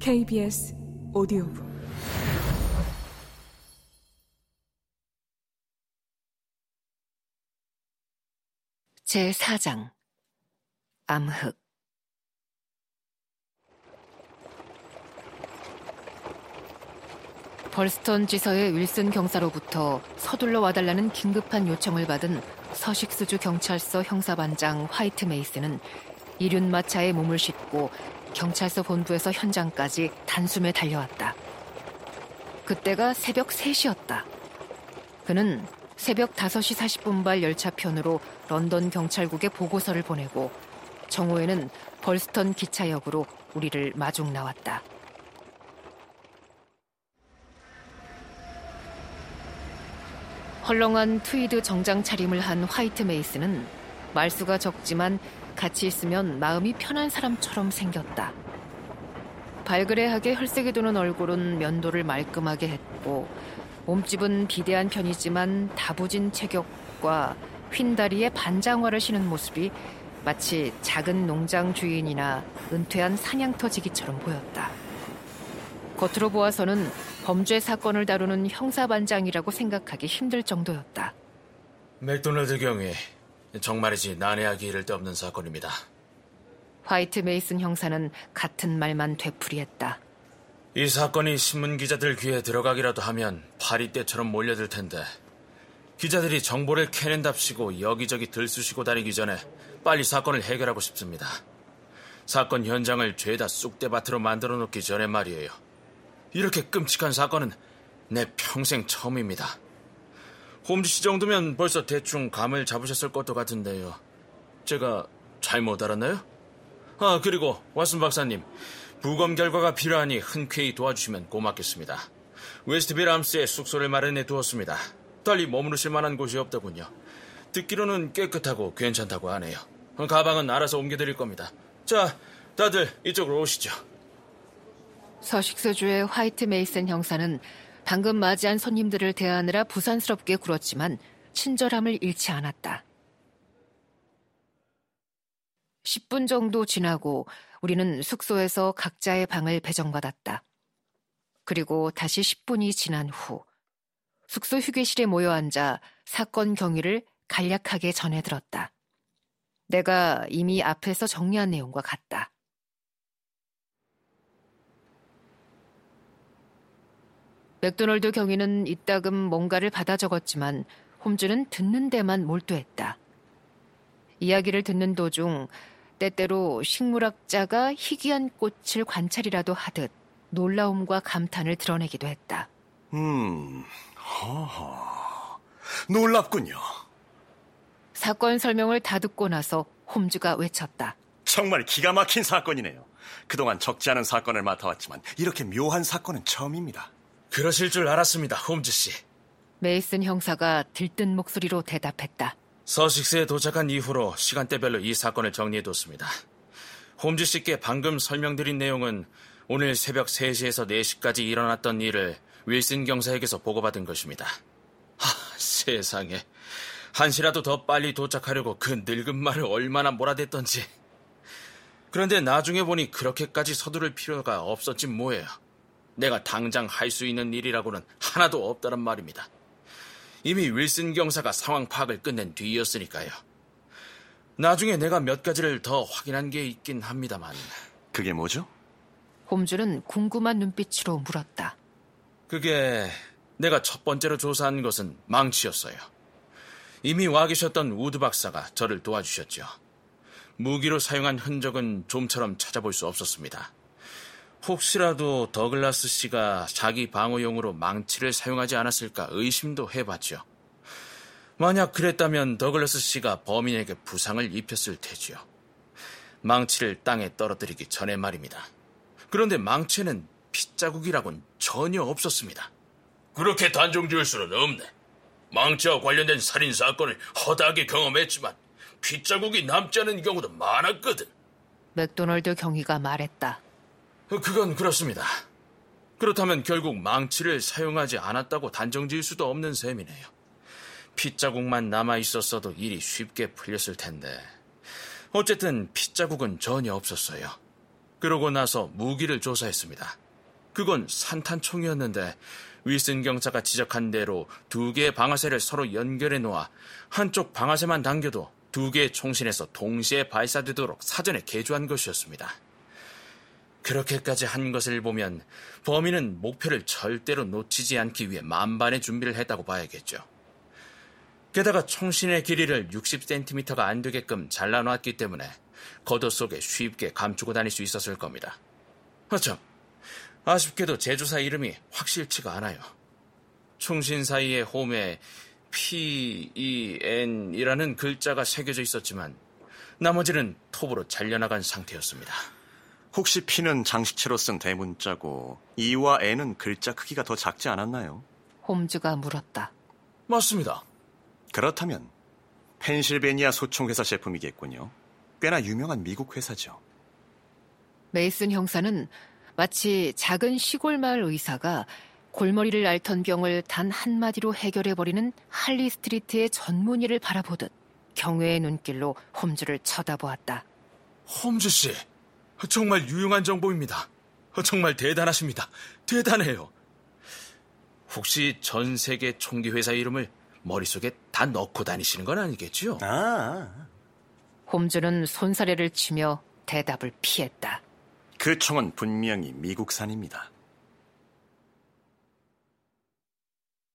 KBS 오디오북. 제4장 암흑. 벌스턴 지서의 윌슨 경사로부터 서둘러 와달라는 긴급한 요청을 받은 서식스주 경찰서 형사반장 화이트 메이스는 이륜마차에 몸을 싣고 경찰서 본부에서 현장까지 단숨에 달려왔다. 그때가 새벽 3시였다. 그는 새벽 5시 40분발 열차편으로 런던 경찰국에 보고서를 보내고 정오에는 벌스턴 기차역으로 우리를 마중 나왔다. 헐렁한 트위드 정장 차림을 한 화이트 메이스는 말수가 적지만 같이 있으면 마음이 편한 사람처럼 생겼다. 발그레하게 혈색이 도는 얼굴은 면도를 말끔하게 했고 몸집은 비대한 편이지만 다부진 체격과 휜 다리에 반장화를 신은 모습이 마치 작은 농장 주인이나 은퇴한 사냥터지기처럼 보였다. 겉으로 보아서는 범죄 사건을 다루는 형사반장이라고 생각하기 힘들 정도였다. 맥도날드 경위 정말이지 난해하기 이를 데 없는 사건입니다. 화이트 메이슨 형사는 같은 말만 되풀이했다. 이 사건이 신문 기자들 귀에 들어가기라도 하면 파리 때처럼 몰려들 텐데 기자들이 정보를 캐낸답시고 여기저기 들쑤시고 다니기 전에 빨리 사건을 해결하고 싶습니다. 사건 현장을 죄다 쑥대밭으로 만들어 놓기 전에 말이에요. 이렇게 끔찍한 사건은 내 평생 처음입니다. 홈즈 씨 정도면 벌써 대충 감을 잡으셨을 것도 같은데요. 제가 잘못 알았나요? 아, 그리고 왓슨 박사님. 부검 결과가 필요하니 흔쾌히 도와주시면 고맙겠습니다. 웨스트빌 암스에 숙소를 마련해 두었습니다. 달리 머무르실 만한 곳이 없더군요. 듣기로는 깨끗하고 괜찮다고 하네요. 가방은 알아서 옮겨드릴 겁니다. 자, 다들 이쪽으로 오시죠. 서식서주의 화이트 메이슨 형사는 방금 맞이한 손님들을 대하느라 부산스럽게 굴었지만 친절함을 잃지 않았다. 10분 정도 지나고 우리는 숙소에서 각자의 방을 배정받았다. 그리고 다시 10분이 지난 후 숙소 휴게실에 모여 앉아 사건 경위를 간략하게 전해 들었다. 내가 이미 앞에서 정리한 내용과 같다. 맥도널드 경위는 이따금 뭔가를 받아 적었지만 홈즈는 듣는 데만 몰두했다. 이야기를 듣는 도중 때때로 식물학자가 희귀한 꽃을 관찰이라도 하듯 놀라움과 감탄을 드러내기도 했다. 음, 허허, 놀랍군요. 사건 설명을 다 듣고 나서 홈즈가 외쳤다. 정말 기가 막힌 사건이네요. 그동안 적지 않은 사건을 맡아왔지만 이렇게 묘한 사건은 처음입니다. 그러실 줄 알았습니다, 홈즈 씨. 메이슨 형사가 들뜬 목소리로 대답했다. 서식스에 도착한 이후로 시간대별로 이 사건을 정리해뒀습니다. 홈즈 씨께 방금 설명드린 내용은 오늘 새벽 3시에서 4시까지 일어났던 일을 윌슨 경사에게서 보고받은 것입니다. 하, 세상에. 한시라도 더 빨리 도착하려고 그 늙은 말을 얼마나 몰아댔던지. 그런데 나중에 보니 그렇게까지 서두를 필요가 없었지 뭐예요. 내가 당장 할 수 있는 일이라고는 하나도 없다란 말입니다. 이미 윌슨 경사가 상황 파악을 끝낸 뒤였으니까요. 나중에 내가 몇 가지를 더 확인한 게 있긴 합니다만. 그게 뭐죠? 홈즈는 궁금한 눈빛으로 물었다. 그게 내가 첫 번째로 조사한 것은 망치였어요. 이미 와 계셨던 우드 박사가 저를 도와주셨죠. 무기로 사용한 흔적은 좀처럼 찾아볼 수 없었습니다. 혹시라도 더글라스 씨가 자기 방어용으로 망치를 사용하지 않았을까 의심도 해봤죠. 만약 그랬다면 더글라스 씨가 범인에게 부상을 입혔을 테지요. 망치를 땅에 떨어뜨리기 전에 말입니다. 그런데 망치는 핏자국이라곤 전혀 없었습니다. 그렇게 단정 지을 수는 없네. 망치와 관련된 살인 사건을 허다하게 경험했지만 핏자국이 남지 않은 경우도 많았거든. 맥도널드 경위가 말했다. 그건 그렇습니다. 그렇다면 결국 망치를 사용하지 않았다고 단정 지을 수도 없는 셈이네요. 핏자국만 남아 있었어도 일이 쉽게 풀렸을 텐데. 어쨌든 핏자국은 전혀 없었어요. 그러고 나서 무기를 조사했습니다. 그건 산탄총이었는데 윌슨 경사가 지적한 대로 두 개의 방아쇠를 서로 연결해 놓아 한쪽 방아쇠만 당겨도 두 개의 총신에서 동시에 발사되도록 사전에 개조한 것이었습니다. 그렇게까지 한 것을 보면 범인은 목표를 절대로 놓치지 않기 위해 만반의 준비를 했다고 봐야겠죠. 게다가 총신의 길이를 60cm가 안 되게끔 잘라놨기 때문에 겉옷 속에 쉽게 감추고 다닐 수 있었을 겁니다. 아참, 아쉽게도 제조사 이름이 확실치가 않아요. 총신 사이의 홈에 P-E-N이라는 글자가 새겨져 있었지만 나머지는 톱으로 잘려나간 상태였습니다. 혹시 P는 장식체로 쓴 대문자고 E와 N은 글자 크기가 더 작지 않았나요? 홈즈가 물었다. 맞습니다. 그렇다면 펜실베니아 소총회사 제품이겠군요. 꽤나 유명한 미국 회사죠. 메이슨 형사는 마치 작은 시골 마을 의사가 골머리를 앓던 병을 단 한마디로 해결해버리는 할리 스트리트의 전문의를 바라보듯 경외의 눈길로 홈즈를 쳐다보았다. 홈즈 씨, 정말 유용한 정보입니다. 정말 대단하십니다. 대단해요. 혹시 전 세계 총기 회사 이름을 머릿속에 다 넣고 다니시는 건 아니겠지요? 아, 홈즈는 손사래를 치며 대답을 피했다. 그 총은 분명히 미국산입니다.